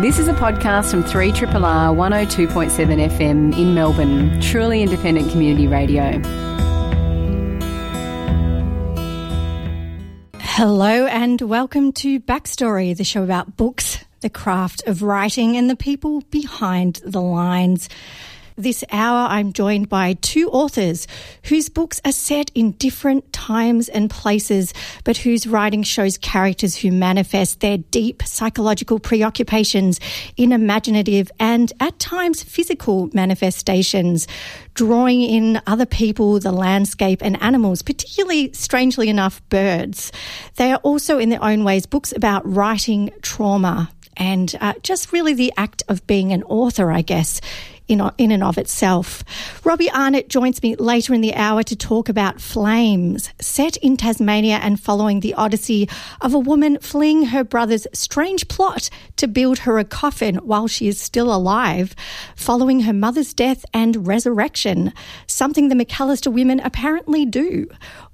This is a podcast from 3RRR 102.7 FM in Melbourne, truly independent community radio. Hello and welcome to Backstory, the show about books, the craft of writing, and the people behind the lines. This hour, I'm joined by two authors whose books are set in different times and places, but whose writing shows characters who manifest their deep psychological preoccupations in imaginative and at times physical manifestations, drawing in other people, the landscape, and animals, particularly, strangely enough, birds. They are also, in their own ways, books about writing trauma and uh, just really the act of being an author, I guess in, in and of itself. Robbie Arnott joins me later in the hour to talk about Flames, set in Tasmania and following the odyssey of a woman fleeing her brother's strange plot to build her a coffin while she is still alive, following her mother's death and resurrection, something the McAllister women apparently do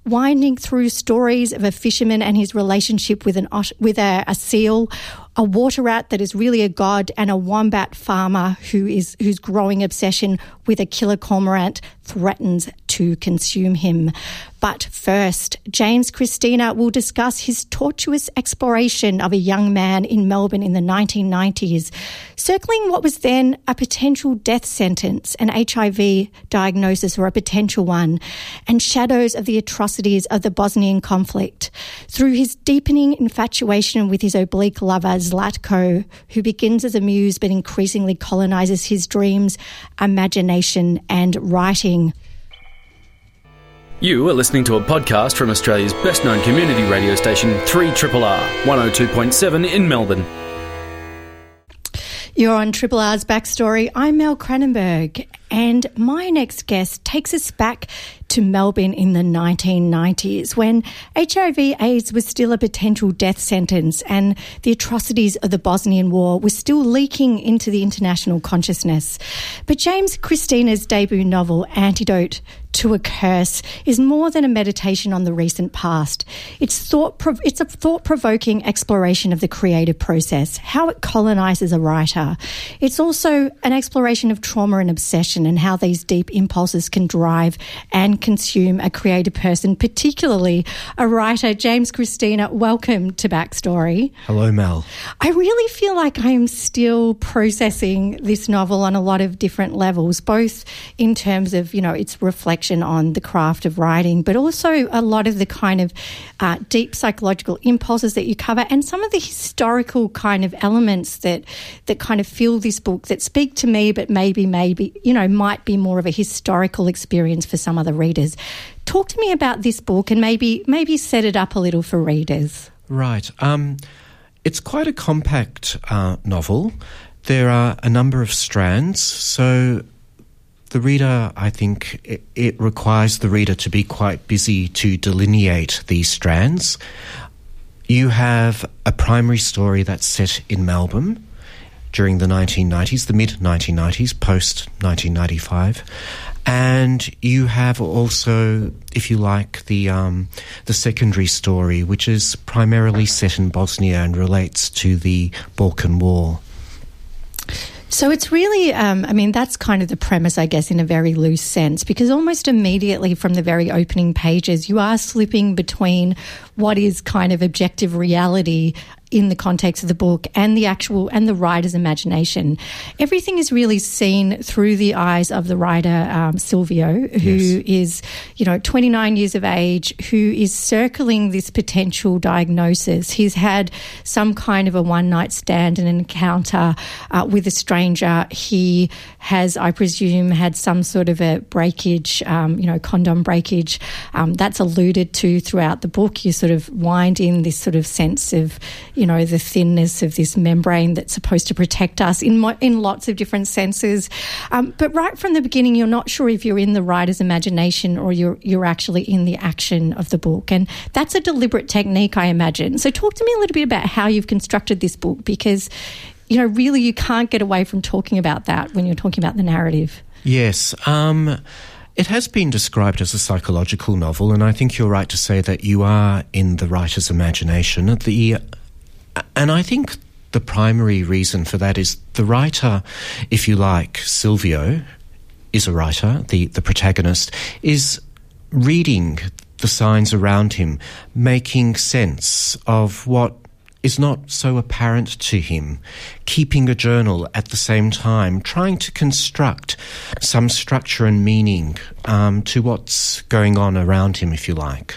winding through stories of a fisherman and his relationship with an with a, a seal, a water rat that is really a god, and a wombat farmer who is whose growing obsession with a killer cormorant threatens to consume him. But first, James Christina will discuss his tortuous exploration of a young man in Melbourne in the 1990s, circling what was then a potential death sentence, an HIV diagnosis or a potential one, and shadows of the atrocities of the Bosnian conflict. Through his deepening infatuation with his oblique lover, Zlatko, who begins as a muse but increasingly colonizes his dreams, imagination, and writing. You are listening to a podcast from Australia's best known community radio station, 3RRR 102.7 in Melbourne. You're on Triple R's Backstory. I'm Mel Cranenburgh, and my next guest takes us back to Melbourne in the 1990s when HIV AIDS was still a potential death sentence and the atrocities of the Bosnian War were still leaking into the international consciousness. But James Christina's debut novel, Antidote to a Curse is more than a meditation on the recent past. It's thought it's a thought-provoking exploration of the creative process, how it colonizes a writer. It's also an exploration of trauma and obsession and how these deep impulses can drive and consume a creative person, particularly a writer. James Christina, welcome to Backstory. Hello, Mel. I really feel like I'm still processing this novel on a lot of different levels, both in terms of, you know, its reflection reflection on the craft of writing, but also a lot of the kind of uh, deep psychological impulses that you cover and some of the historical kind of elements that that kind of fill this book that speak to me, but maybe maybe you know might be more of a historical experience for some other readers. Talk to me about this book and maybe maybe set it up a little for readers. Right. Um, it's quite a compact uh, novel. There are a number of strands, so the reader, I think it, it, requires the reader to be quite busy to delineate these strands. You have a primary story that's set in Melbourne during the 1990s, the mid 1990s, post 1995. And you have also, if you like, the um, the secondary story, which is primarily set in Bosnia and relates to the Balkan War. So it's really, um, I mean, that's kind of the premise, I guess, in a very loose sense, because almost immediately from the very opening pages, you are slipping between what is kind of objective reality in the context of the book and the actual and the writer's imagination. Everything is really seen through the eyes of the writer um, Silvio, who yes. is, you know, 29 years of age, who is circling this potential diagnosis. He's had some kind of a one night stand and an encounter uh, with a stranger. He has, I presume, had some sort of a breakage, um, you know, condom breakage. Um, that's alluded to throughout the book. You sort of wind in this sort of sense of, you know, the thinness of this membrane that's supposed to protect us in in lots of different senses. Um, but right from the beginning, you're not sure if you're in the writer's imagination or you're you're actually in the action of the book, and that's a deliberate technique, I imagine. So, talk to me a little bit about how you've constructed this book, because you know, really, you can't get away from talking about that when you're talking about the narrative. Yes. Um, it has been described as a psychological novel, and I think you're right to say that you are in the writer's imagination. The and I think the primary reason for that is the writer, if you like, Silvio, is a writer, the, the protagonist, is reading the signs around him, making sense of what is not so apparent to him, keeping a journal at the same time, trying to construct some structure and meaning um, to what's going on around him, if you like.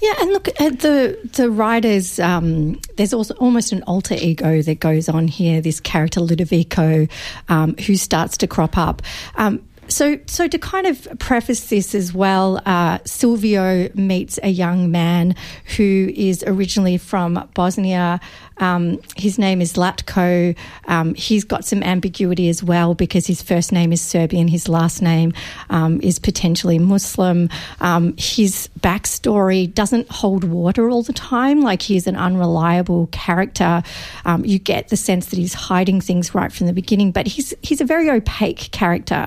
Yeah, and look at the the writers. Um, there's also almost an alter ego that goes on here. This character Ludovico, um, who starts to crop up. Um, so, so to kind of preface this as well, uh, Silvio meets a young man who is originally from Bosnia. Um, his name is Latko. Um, he's got some ambiguity as well because his first name is Serbian, his last name um, is potentially Muslim. Um, his backstory doesn't hold water all the time, like he's an unreliable character. Um, you get the sense that he's hiding things right from the beginning, but he's he's a very opaque character.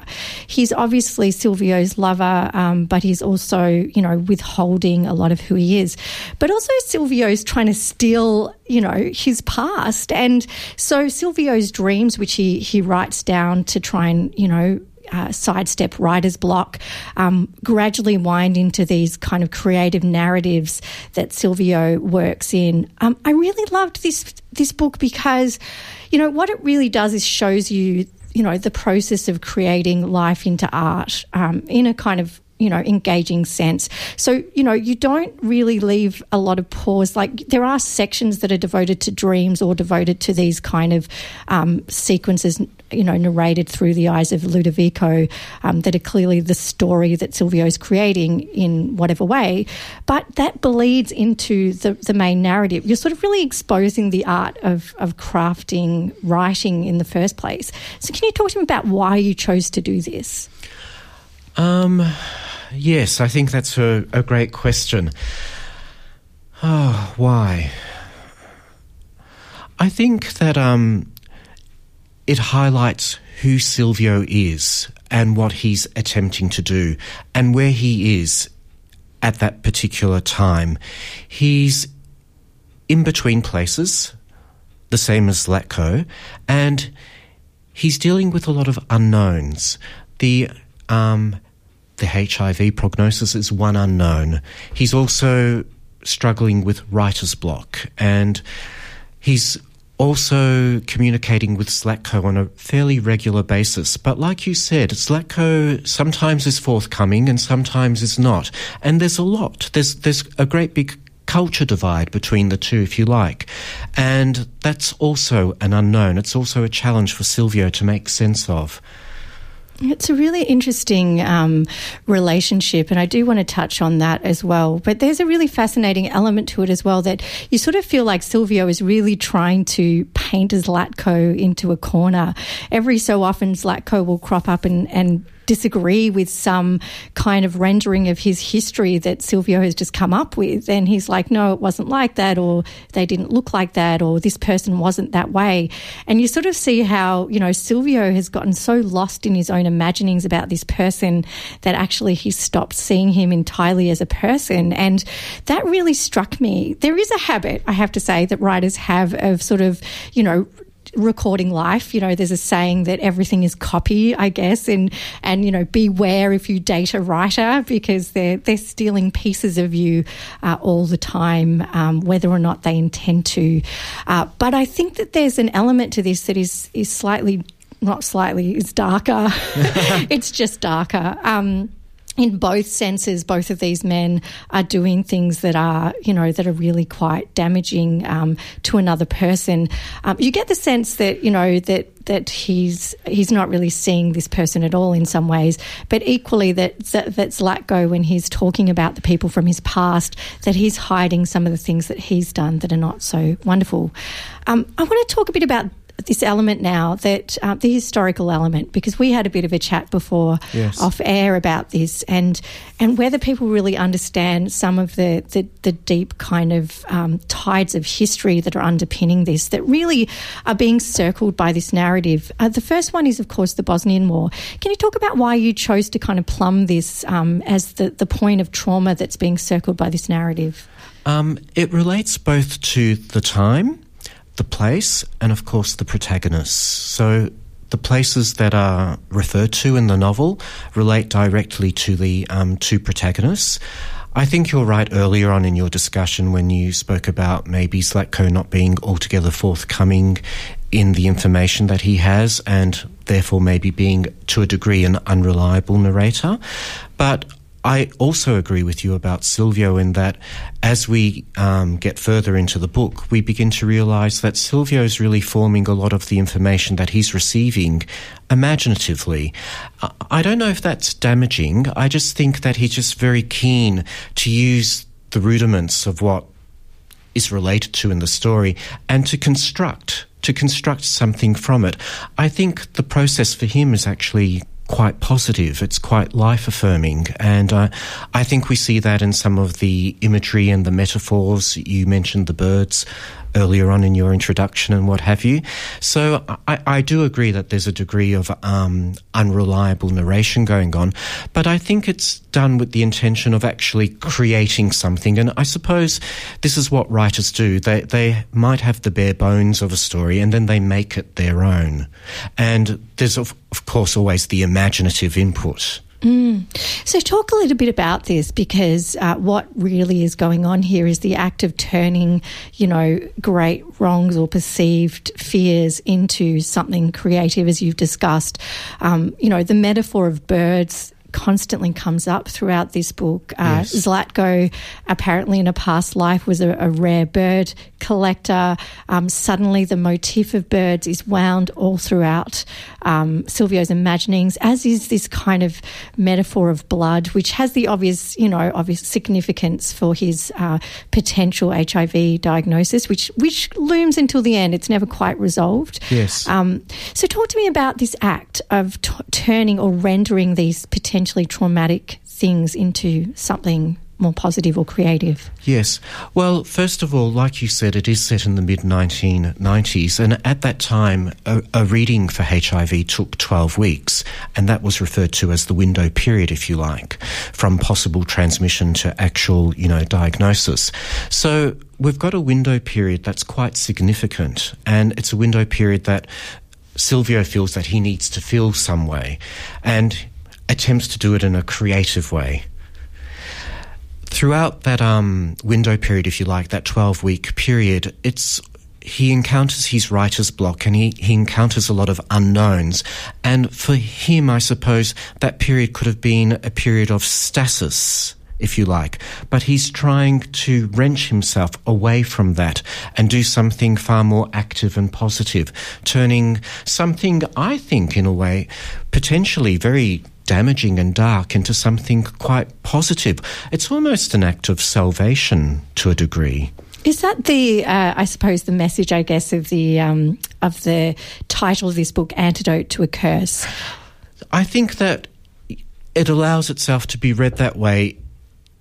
He's obviously Silvio's lover, um, but he's also you know withholding a lot of who he is. But also Silvio's trying to steal you know his past. And so Silvio's dreams, which he, he writes down to try and, you know, uh, sidestep writer's block, um, gradually wind into these kind of creative narratives that Silvio works in. Um, I really loved this this book because, you know, what it really does is shows you, you know, the process of creating life into art um, in a kind of you know, engaging sense. So, you know, you don't really leave a lot of pause. Like there are sections that are devoted to dreams or devoted to these kind of um, sequences, you know, narrated through the eyes of Ludovico um, that are clearly the story that Silvio is creating in whatever way. But that bleeds into the, the main narrative. You're sort of really exposing the art of, of crafting writing in the first place. So, can you talk to me about why you chose to do this? Um, Yes, I think that's a, a great question. Oh, why? I think that um, it highlights who Silvio is and what he's attempting to do and where he is at that particular time. He's in between places, the same as Latko, and he's dealing with a lot of unknowns. The um, the HIV prognosis is one unknown. He's also struggling with writer's block and he's also communicating with Zlatko on a fairly regular basis. But like you said, Zlatko sometimes is forthcoming and sometimes is not. And there's a lot. There's there's a great big culture divide between the two, if you like. And that's also an unknown. It's also a challenge for Silvio to make sense of. It's a really interesting um, relationship, and I do want to touch on that as well. But there's a really fascinating element to it as well that you sort of feel like Silvio is really trying to paint Zlatko into a corner. Every so often, Zlatko will crop up and, and disagree with some kind of rendering of his history that Silvio has just come up with. And he's like, no, it wasn't like that, or they didn't look like that, or this person wasn't that way. And you sort of see how, you know, Silvio has gotten so lost in his own imaginings about this person that actually he stopped seeing him entirely as a person. And that really struck me. There is a habit, I have to say, that writers have of sort of, you know, recording life. You know, there's a saying that everything is copy, I guess, and and you know, beware if you date a writer because they're they're stealing pieces of you uh, all the time, um, whether or not they intend to. Uh, but I think that there's an element to this that is is slightly, not slightly, is darker. it's just darker. Um, in both senses, both of these men are doing things that are, you know, that are really quite damaging um, to another person. Um, you get the sense that, you know, that that he's he's not really seeing this person at all in some ways, but equally that, that that's when he's talking about the people from his past, that he's hiding some of the things that he's done that are not so wonderful. Um, I want to talk a bit about this element now that uh, the historical element because we had a bit of a chat before yes. off air about this and and whether people really understand some of the the, the deep kind of um, tides of history that are underpinning this that really are being circled by this narrative. Uh, the first one is of course the Bosnian War. Can you talk about why you chose to kind of plumb this um, as the the point of trauma that's being circled by this narrative? Um, it relates both to the time the place and, of course, the protagonists. So the places that are referred to in the novel relate directly to the um, two protagonists. I think you're right earlier on in your discussion when you spoke about maybe Zlatko not being altogether forthcoming in the information that he has and therefore maybe being to a degree an unreliable narrator. But I also agree with you about Silvio in that as we um, get further into the book, we begin to realize that Silvio is really forming a lot of the information that he's receiving imaginatively. I don't know if that's damaging. I just think that he's just very keen to use the rudiments of what is related to in the story and to construct to construct something from it. I think the process for him is actually quite positive. It's quite life affirming. And uh, I think we see that in some of the imagery and the metaphors. You mentioned the birds earlier on in your introduction and what have you. So I, I do agree that there's a degree of um, unreliable narration going on, but I think it's done with the intention of actually creating something. And I suppose this is what writers do. They, they might have the bare bones of a story and then they make it their own. And there's, of, of course, always the imaginative input. Mm. So, talk a little bit about this because uh, what really is going on here is the act of turning, you know, great wrongs or perceived fears into something creative, as you've discussed. Um, you know, the metaphor of birds constantly comes up throughout this book. Uh, yes. Zlatko, apparently in a past life, was a, a rare bird collector. Um, suddenly, the motif of birds is wound all throughout um, Silvio's imaginings, as is this kind of metaphor of blood, which has the obvious, you know, obvious significance for his uh, potential HIV diagnosis, which which looms until the end. It's never quite resolved. Yes. Um, so, talk to me about this act of t- turning or rendering these potential potentially traumatic things into something more positive or creative? Yes. Well, first of all, like you said, it is set in the mid 1990s, and at that time, a, a, reading for HIV took 12 weeks, and that was referred to as the window period, if you like, from possible transmission to actual, you know, diagnosis. So we've got a window period that's quite significant, and it's a window period that Silvio feels that he needs to fill some way, and attempts to do it in a creative way. Throughout that um, window period, if you like, that 12 week period, it's he encounters his writer's block and he, he encounters a lot of unknowns. And for him, I suppose that period could have been a period of stasis, if you like. But he's trying to wrench himself away from that and do something far more active and positive, turning something, I think, in a way, potentially very damaging and dark into something quite positive. It's almost an act of salvation to a degree. Is that the, uh, I suppose, the message, I guess, of the um, of the title of this book, "Antidote to a Curse"? I think that it allows itself to be read that way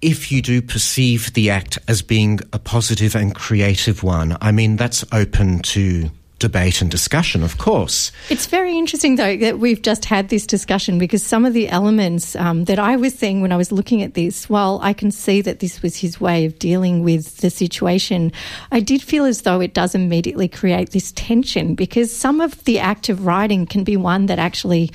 if you do perceive the act as being a positive and creative one. I mean, that's open to debate and discussion, of course. It's very interesting, though, that we've just had this discussion because some of the elements um, that I was seeing when I was looking at this, while I can see that this was his way of dealing with the situation, I did feel as though it does immediately create this tension because some of the act of writing can be one that actually,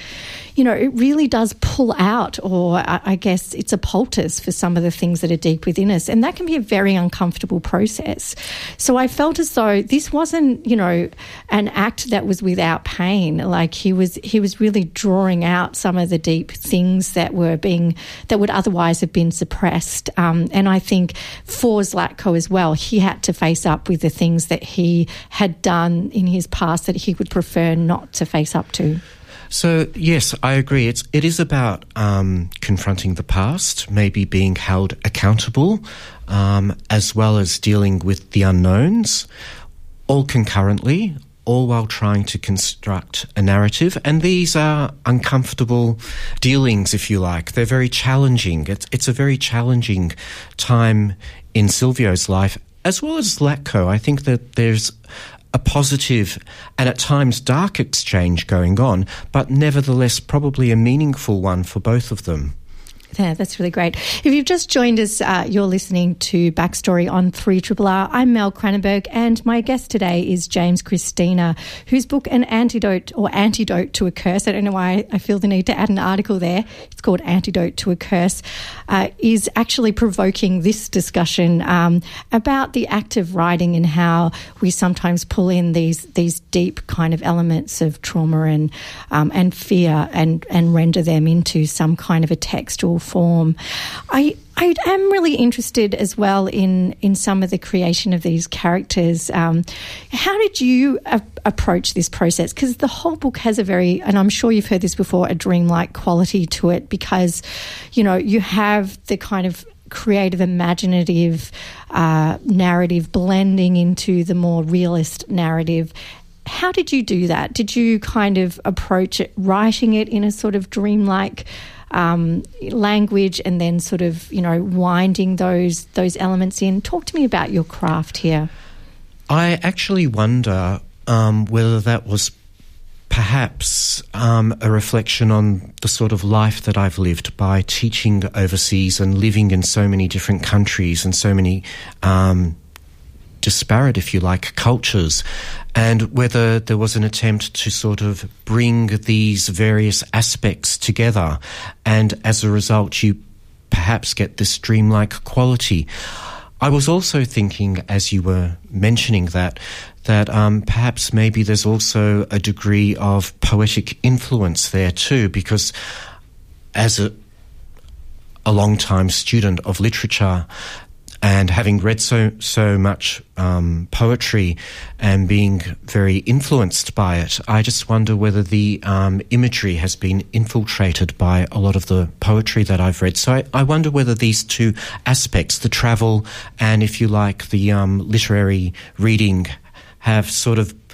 you know, it really does pull out, or I guess it's a poultice for some of the things that are deep within us. And that can be a very uncomfortable process. So I felt as though this wasn't, you know, an act that was without pain. Like he was, he was really drawing out some of the deep things that were being that would otherwise have been suppressed. Um, and I think for Zlatko as well, he had to face up with the things that he had done in his past that he would prefer not to face up to. So yes, I agree. It's it is about um, confronting the past, maybe being held accountable, um, as well as dealing with the unknowns, all concurrently, all while trying to construct a narrative. And these are uncomfortable dealings, if you like. They're very challenging. It's, it's a very challenging time in Silvio's life, as well as Zlatko. I think that there's a positive and at times dark exchange going on, but nevertheless probably a meaningful one for both of them. Yeah, that's really great. If you've just joined us, uh, you're listening to Backstory on 3 Triple R. I'm Mel Cranenburgh, and my guest today is James Christina, whose book, An Antidote or Antidote to a Curse, I don't know why I feel the need to add an article there, it's called Antidote to a Curse, uh, is actually provoking this discussion um, about the act of writing and how we sometimes pull in these these deep kind of elements of trauma and um, and fear and, and render them into some kind of a form. I I am really interested as well in in some of the creation of these characters. Um, how did you a- approach this process? Because the whole book has a very, and I'm sure you've heard this before, a dreamlike quality to it. Because you know you have the kind of creative, imaginative uh, narrative blending into the more realist narrative. How did you do that? Did you kind of approach it, writing it in a sort of dreamlike? Um, language and then sort of you know winding those those elements in. Talk to me about your craft here. I actually wonder um, whether that was perhaps um, a reflection on the sort of life that I've lived by teaching overseas and living in so many different countries and so many um, disparate, if you like, cultures, and whether there was an attempt to sort of bring these various aspects together, and as a result, you perhaps get this dreamlike quality. I was also thinking, as you were mentioning that, that um, perhaps maybe there's also a degree of poetic influence there too, because as a a long-time student of literature, and having read so so much um, poetry and being very influenced by it, I just wonder whether the um, imagery has been infiltrated by a lot of the poetry that I've read. So I, I wonder whether these two aspects, the travel and, if you like, the um, literary reading, have sort of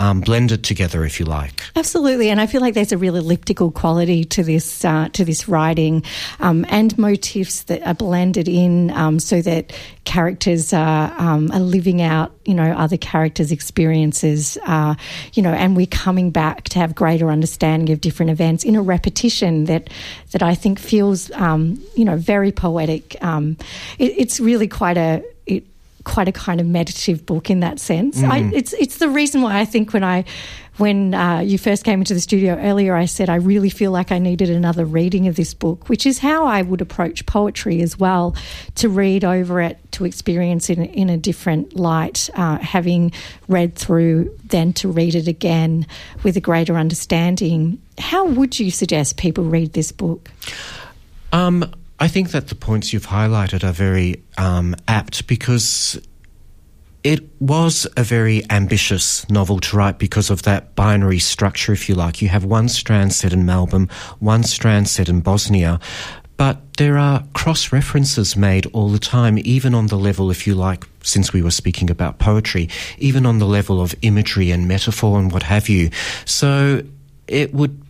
um, blended together, if you like. Absolutely, and I feel like there's a real elliptical quality to this uh, to this writing, um, and motifs that are blended in um, so that characters are, um, are living out, you know, other characters' experiences, uh, you know, and we're coming back to have greater understanding of different events in a repetition that that I think feels, um, you know, very poetic. Um, it, it's really quite a quite a kind of meditative book in that sense. Mm. I, it's it's the reason why I think when I when uh, you first came into the studio earlier, I said I really feel like I needed another reading of this book, which is how I would approach poetry as well, to read over it, to experience it in, in a different light, uh, having read through, then to read it again with a greater understanding. How would you suggest people read this book? Um, I think that the points you've highlighted are very um, apt because it was a very ambitious novel to write because of that binary structure, if you like. You have one strand set in Melbourne, one strand set in Bosnia, but there are cross references made all the time, even on the level, if you like, since we were speaking about poetry, even on the level of imagery and metaphor and what have you. So it would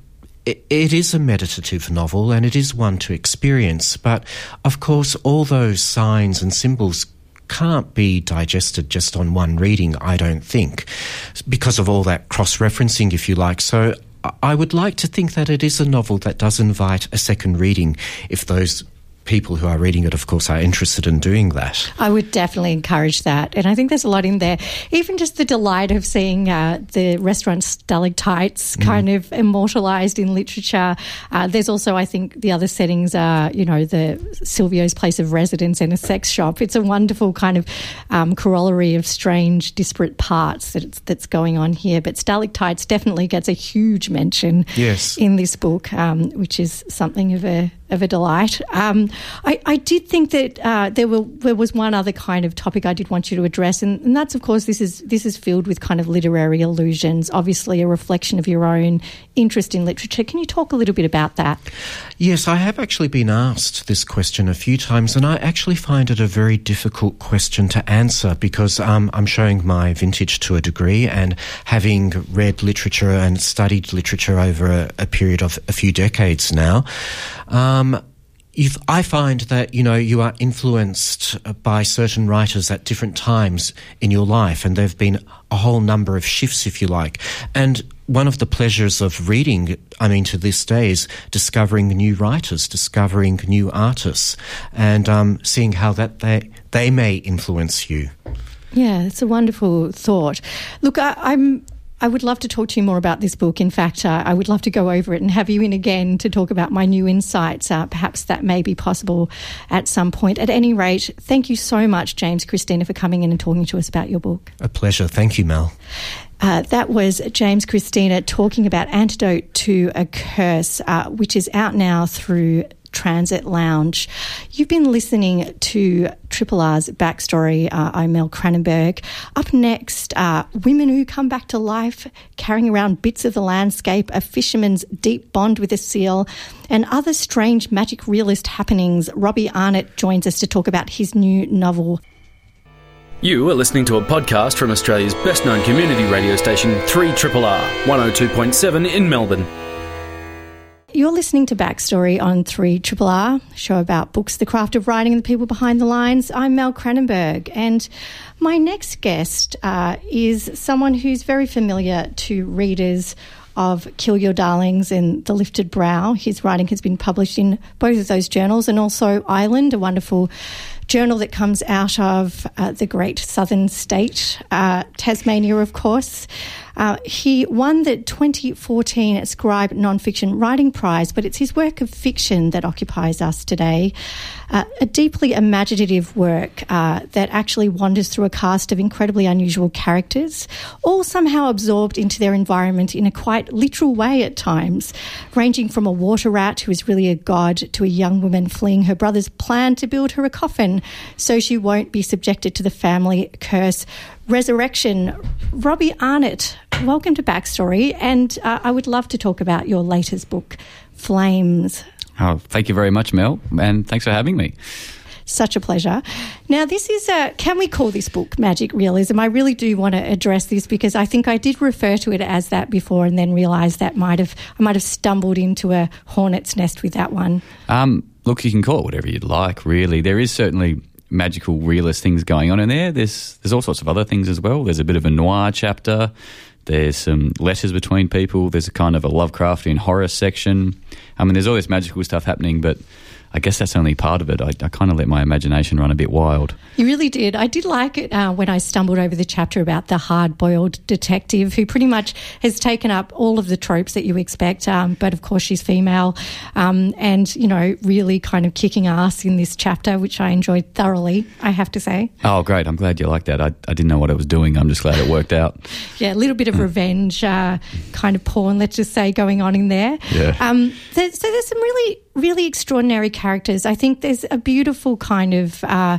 it is a meditative novel and it is one to experience, but of course, all those signs and symbols can't be digested just on one reading, I don't think, because of all that cross referencing, if you like. So I would like to think that it is a novel that does invite a second reading if those people who are reading it, of course, are interested in doing that. I would definitely encourage that. And I think there's a lot in there. Even just the delight of seeing uh, the restaurant stalactites mm. kind of immortalized in literature. Uh, there's also, I think, the other settings are, you know, the Silvio's place of residence and a sex shop. It's a wonderful kind of um, corollary of strange, disparate parts that that's going on here. But stalactites definitely gets a huge mention yes. in this book, um, which is something of a of a delight. Um, I, I, did think that uh, there were there was one other kind of topic I did want you to address, and, and, that's of course this is this is filled with kind of literary allusions. Obviously, a reflection of your own interest in literature. Can you talk a little bit about that? Yes, I have actually been asked this question a few times, and I actually find it a very difficult question to answer because um, I'm showing my vintage to a degree, and having read literature and studied literature over a, a period of a few decades now. Um, I find that you know you are influenced by certain writers at different times in your life, and there have been a whole number of shifts, if you like. And one of the pleasures of reading, I mean, to this day, is discovering new writers, discovering new artists, and um, seeing how that they they may influence you. Yeah, it's a wonderful thought. Look, I, I'm I would love to talk to you more about this book. In fact, uh, I would love to go over it and have you in again to talk about my new insights. Uh, perhaps that may be possible at some point. At any rate, thank you so much, James Christina, for coming in and talking to us about your book. A pleasure. Thank you, Mel. Uh, that was James Christina talking about Antidote to a Curse, uh, which is out now through Transit Lounge. You've been listening to Triple R's backstory. Uh, I'm Mel Cranenburgh. Up next, uh, women who come back to life, carrying around bits of the landscape, a fisherman's deep bond with a seal, and other strange magic realist happenings. Robbie Arnott joins us to talk about his new novel. You are listening to a podcast from Australia's best known community radio station, 3RRR, 102.7 in Melbourne. You're listening to Backstory on 3 Triple R, show about books, the craft of writing, and the people behind the lines. I'm Mel Cranenburgh, and my next guest uh, is someone who's very familiar to readers of Kill Your Darlings and The Lifted Brow. His writing has been published in both of those journals and also Island, a wonderful journal that comes out of uh, the great southern state, uh, Tasmania, of course. Uh, he won the 2014 Scribe Nonfiction Writing Prize, but it's his work of fiction that occupies us today. Uh, a deeply imaginative work uh, that actually wanders through a cast of incredibly unusual characters, all somehow absorbed into their environment in a quite literal way at times, ranging from a water rat who is really a god to a young woman fleeing her brother's plan to build her a coffin so she won't be subjected to the family curse, resurrection. Robbie Arnott, welcome to Backstory, and uh, I would love to talk about your latest book, Flames. Oh, thank you very much, Mel, and thanks for having me. Such a pleasure. Now, this is a, can we call this book magic realism? I really do want to address this because I think I did refer to it as that before and then realised that might have, I might have stumbled into a hornet's nest with that one. Um, look, you can call it whatever you'd like, really. There is certainly magical realist things going on in there. There's there's all sorts of other things as well. There's a bit of a noir chapter. There's some letters between people. There's a kind of a Lovecraftian horror section. I mean, there's all this magical stuff happening, but I guess that's only part of it. I, I kind of let my imagination run a bit wild. You really did. I did like it uh, when I stumbled over the chapter about the hard boiled detective who pretty much has taken up all of the tropes that you expect, um, but of course she's female um, and, you know, really kind of kicking ass in this chapter, which I enjoyed thoroughly, I have to say. Oh, great. I'm glad you liked that. I, I didn't know what I was doing. I'm just glad it worked out. yeah, a little bit of revenge uh, kind of porn, let's just say, going on in there. Yeah. Um, there, so there's some really really extraordinary characters. I think there's a beautiful kind of uh,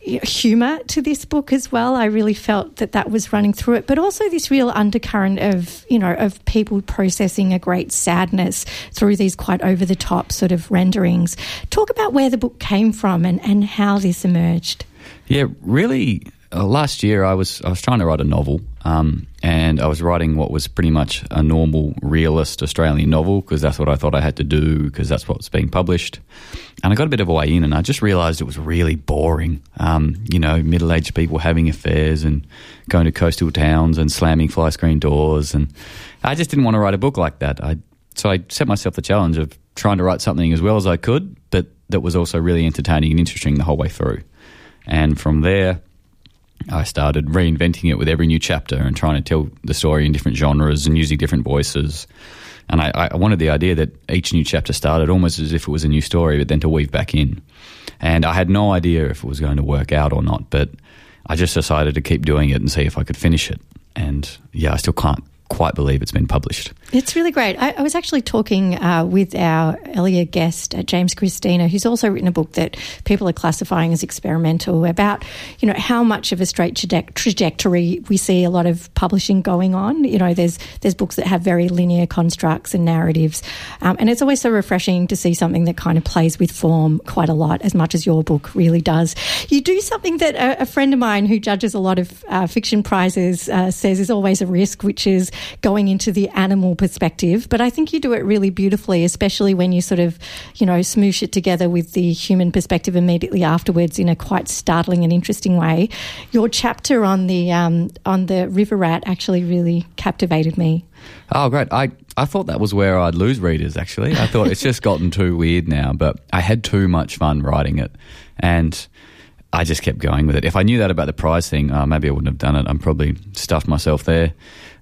humour to this book as well. I really felt that that was running through it, but also this real undercurrent of you know of people processing a great sadness through these quite over the top sort of renderings. Talk about where the book came from and, and how this emerged. Yeah, really. Uh, last year, I was I was trying to write a novel, um, and I was writing what was pretty much a normal realist Australian novel because that's what I thought I had to do because that's what's being published. And I got a bit of a way in, and I just realised it was really boring. Um, you know, middle aged people having affairs and going to coastal towns and slamming fly screen doors, and I just didn't want to write a book like that. I so I set myself the challenge of trying to write something as well as I could, but that was also really entertaining and interesting the whole way through. And from there, I started reinventing it with every new chapter and trying to tell the story in different genres and using different voices. And I, I, wanted the idea that each new chapter started almost as if it was a new story, but then to weave back in. And I had no idea if it was going to work out or not, but I just decided to keep doing it and see if I could finish it. And yeah, I still can't quite believe it's been published. It's really great. I, I was actually talking uh, with our earlier guest, uh, James Christina, who's also written a book that people are classifying as experimental about, you know, how much of a straight traje- trajectory we see a lot of publishing going on. You know, there's there's books that have very linear constructs and narratives, um, and it's always so refreshing to see something that kind of plays with form quite a lot, as much as your book really does. You do something that a, a friend of mine who judges a lot of uh, fiction prizes uh, says is always a risk, which is going into the animal perspective, but I think you do it really beautifully, especially when you sort of, you know, smoosh it together with the human perspective immediately afterwards in a quite startling and interesting way. Your chapter on the um, on the river rat actually really captivated me. Oh, great! I I thought that was where I'd lose readers. Actually, I thought it's just gotten too weird now. But I had too much fun writing it, and I just kept going with it. If I knew that about the prize thing, uh, maybe I wouldn't have done it. I'm probably stuffed myself there.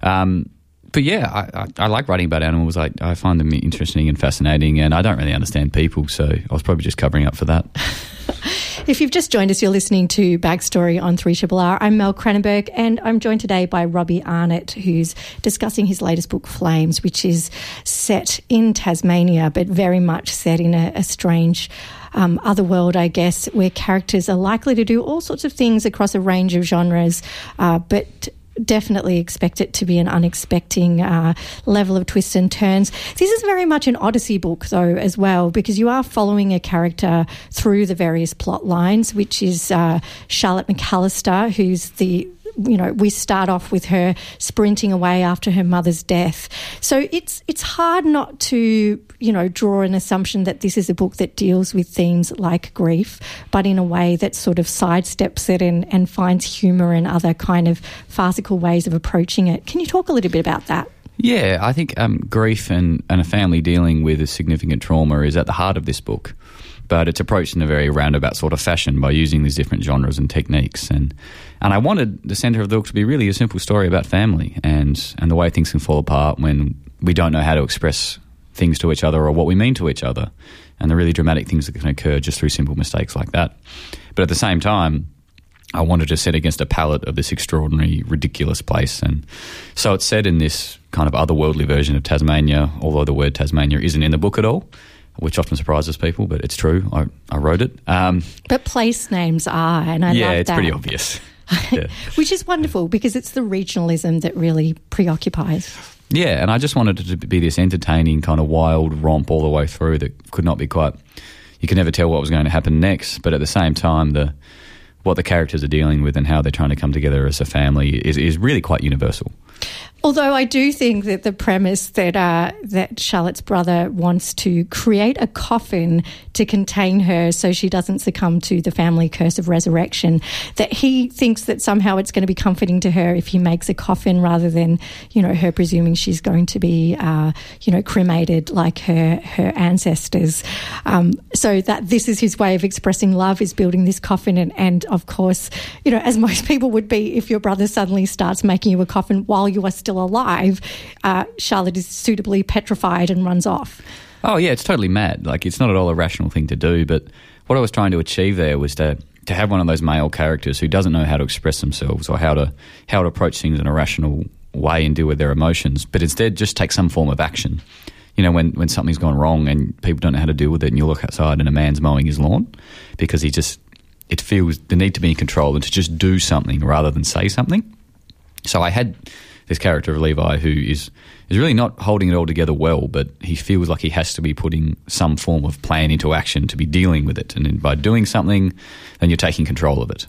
Um, but yeah, I, I, I, like writing about animals. I, I find them interesting and fascinating, and I don't really understand people, so I was probably just covering up for that. if you've just joined us, you're listening to Backstory on 3RRR. I'm Mel Cranenburgh, and I'm joined today by Robbie Arnott, who's discussing his latest book, Flames, which is set in Tasmania, but very much set in a, a strange um, other world, I guess, where characters are likely to do all sorts of things across a range of genres, uh, but definitely expect it to be an unexpected uh, level of twists and turns. This is very much an Odyssey book, though, as well, because you are following a character through the various plot lines, which is uh, Charlotte McAllister, who's the you know, we start off with her sprinting away after her mother's death. So it's it's hard not to, you know, draw an assumption that this is a book that deals with themes like grief, but in a way that sort of sidesteps it and, and finds humour and other kind of farcical ways of approaching it. Can you talk a little bit about that? Yeah, I think um, grief and, and a family dealing with a significant trauma is at the heart of this book but it's approached in a very roundabout sort of fashion by using these different genres and techniques. And and I wanted the centre of the book to be really a simple story about family and and the way things can fall apart when we don't know how to express things to each other or what we mean to each other, and the really dramatic things that can occur just through simple mistakes like that. But at the same time. I wanted to set against a palette of this extraordinary, ridiculous place. And so it's set in this kind of otherworldly version of Tasmania, although the word Tasmania isn't in the book at all which often surprises people, but it's true. I, I wrote it. Um, but place names are, and I yeah, it's that. pretty obvious. Yeah. which is wonderful because it's the regionalism that really preoccupies. Yeah, and I just wanted it to be this entertaining kind of wild romp all the way through that could not be quite. You could never tell what was going to happen next, but at the same time, the what the characters are dealing with and how they're trying to come together as a family is, is really quite universal. Although I do think that the premise that uh, that Charlotte's brother wants to create a coffin to contain her so she doesn't succumb to the family curse of resurrection, that he thinks that somehow it's going to be comforting to her if he makes a coffin rather than you know her presuming she's going to be uh, you know cremated like her her ancestors. Um, so that this is his way of expressing love is building this coffin, and, and of course you know as most people would be if your brother suddenly starts making you a coffin while you are still alive, uh, Charlotte is suitably petrified and runs off. Oh yeah, it's totally mad. Like it's not at all a rational thing to do. But what I was trying to achieve there was to to have one of those male characters who doesn't know how to express themselves or how to how to approach things in a rational way and deal with their emotions, but instead just take some form of action. You know, when, when something's gone wrong and people don't know how to deal with it, and you look outside and a man's mowing his lawn because he just it feels the need to be in control and to just do something rather than say something. So I had this character of Levi who is is really not holding it all together well, but he feels like he has to be putting some form of plan into action to be dealing with it. And by doing something, then you're taking control of it.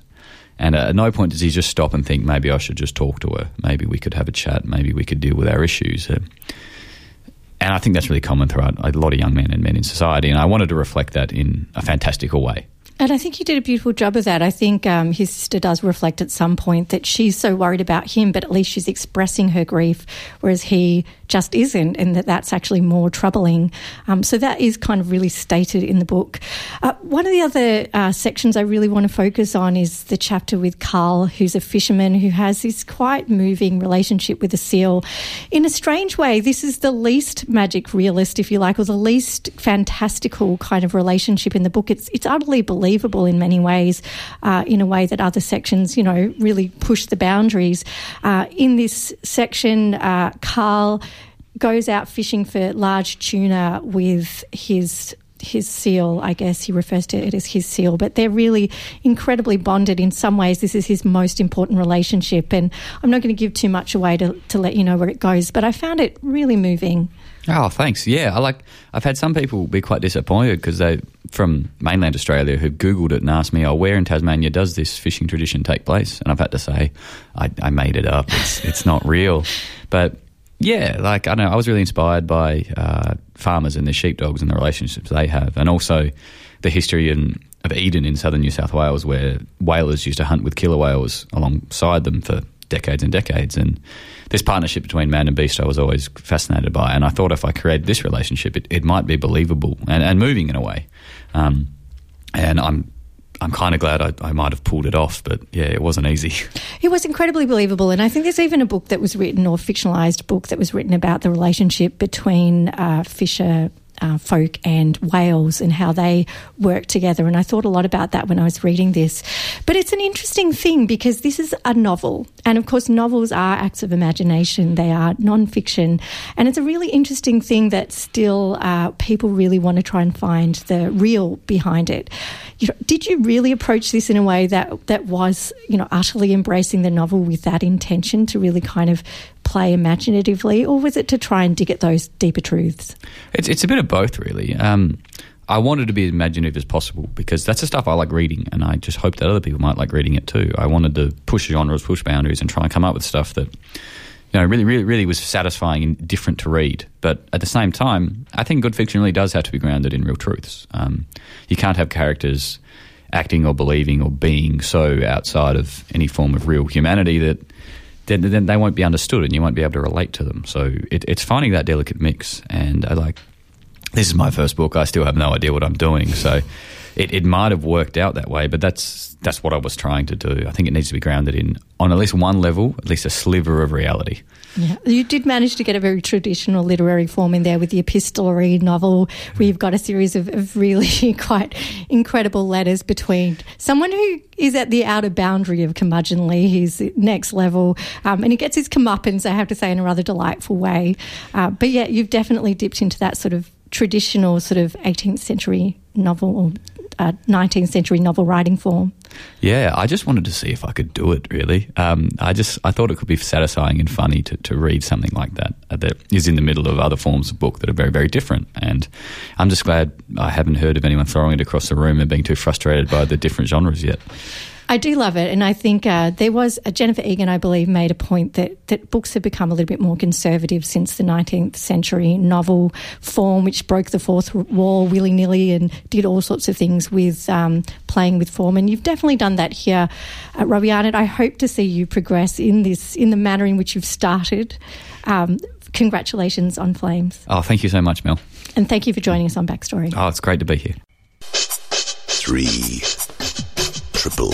And at no point does he just stop and think, maybe I should just talk to her. Maybe we could have a chat. Maybe we could deal with our issues. Uh, and I think that's really common throughout a lot of young men and men in society. And I wanted to reflect that in a fantastical way. And I think you did a beautiful job of that. I think um, his sister does reflect at some point that she's so worried about him, but at least she's expressing her grief, whereas he just isn't, and that that's actually more troubling. Um, so that is kind of really stated in the book. Uh, one of the other uh, sections I really want to focus on is the chapter with Karl, who's a fisherman who has this quite moving relationship with a seal. In a strange way, this is the least magic realist, if you like, or the least fantastical kind of relationship in the book. It's it's utterly believable in many ways, uh, in a way that other sections, you know, really push the boundaries. Uh, in this section, uh, Karl goes out fishing for large tuna with his his seal, I guess he refers to it as his seal, but they're really incredibly bonded. In some ways, this is his most important relationship. And I'm not going to give too much away to, to let you know where it goes, but I found it really moving. Oh, thanks. Yeah, I like. I've had some people be quite disappointed because they from mainland Australia who've googled it and asked me, "Oh, where in Tasmania does this fishing tradition take place?" And I've had to say, "I, I made it up. It's it's not real." But Yeah, like I know, I was really inspired by uh, farmers and their sheepdogs and the relationships they have, and also the history in, of Eden in southern New South Wales, where whalers used to hunt with killer whales alongside them for decades and decades. And this partnership between man and beast, I was always fascinated by, and I thought if I created this relationship, it, it might be believable and, and moving in a way. Um, and I'm I'm kind of glad I, I, might have pulled it off, but yeah, it wasn't easy. It was incredibly believable, and I think there's even a book that was written, or fictionalized book that was written about the relationship between uh, Fisher uh, folk and whales and how they work together. And I thought a lot about that when I was reading this. But it's an interesting thing because this is a novel. And of course, novels are acts of imagination, they are non-fiction. And it's a really interesting thing that still uh, people really want to try and find the real behind it. You know, did you really approach this in a way that, that was, you know, utterly embracing the novel with that intention to really kind of play imaginatively, or was it to try and dig at those deeper truths? It's, it's a bit of both, really. Um, I wanted to be as imaginative as possible because that's the stuff I like reading, and I just hope that other people might like reading it too. I wanted to push genres, push boundaries, and try and come up with stuff that you know really, really, really was satisfying and different to read. But at the same time, I think good fiction really does have to be grounded in real truths. Um, you can't have characters acting or believing or being so outside of any form of real humanity that then, then they won't be understood and you won't be able to relate to them. So it, it's finding that delicate mix. And I like, this is my first book. I still have no idea what I'm doing. So it, it might have worked out that way, but that's that's what I was trying to do. I think it needs to be grounded in, on at least one level, at least a sliver of reality. Yeah, you did manage to get a very traditional literary form in there with the epistolary novel, where you've got a series of, of really quite incredible letters between someone who is at the outer boundary of curmudgeonly, he's next level, um, and he gets his comeuppance, I have to say, in a rather delightful way. Uh, but yeah, you've definitely dipped into that sort of traditional sort of 18th century novel or uh, 19th century novel writing form. Yeah, I just wanted to see if I could do it. Really, um, I just I thought it could be satisfying and funny to, to read something like that uh, that is in the middle of other forms of book that are very very different. And I'm just glad I haven't heard of anyone throwing it across the room and being too frustrated by the different genres yet. I do love it, and I think uh, there was uh, Jennifer Egan, I believe, made a point that that books have become a little bit more conservative since the 19th century novel form, which broke the fourth wall willy nilly and did all sorts of things with um, playing with form. And you've definitely done that here at Robbie Arnott. I hope to see you progress in this in the manner in which you've started. Um, congratulations on Flames. Oh, thank you so much, Mel. And thank you for joining us on Backstory. Oh, it's great to be here. Three triple.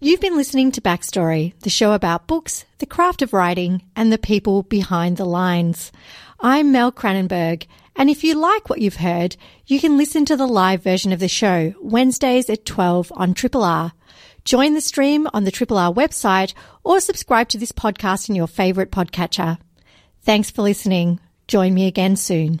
You've been listening to Backstory, the show about books, the craft of writing, and the people behind the lines. I'm Mel Cranenburgh, and if you like what you've heard, you can listen to the live version of the show Wednesdays at 12 on Triple R. Join the stream on the Triple R website or subscribe to this podcast in your favourite podcatcher. Thanks for listening. Join me again soon.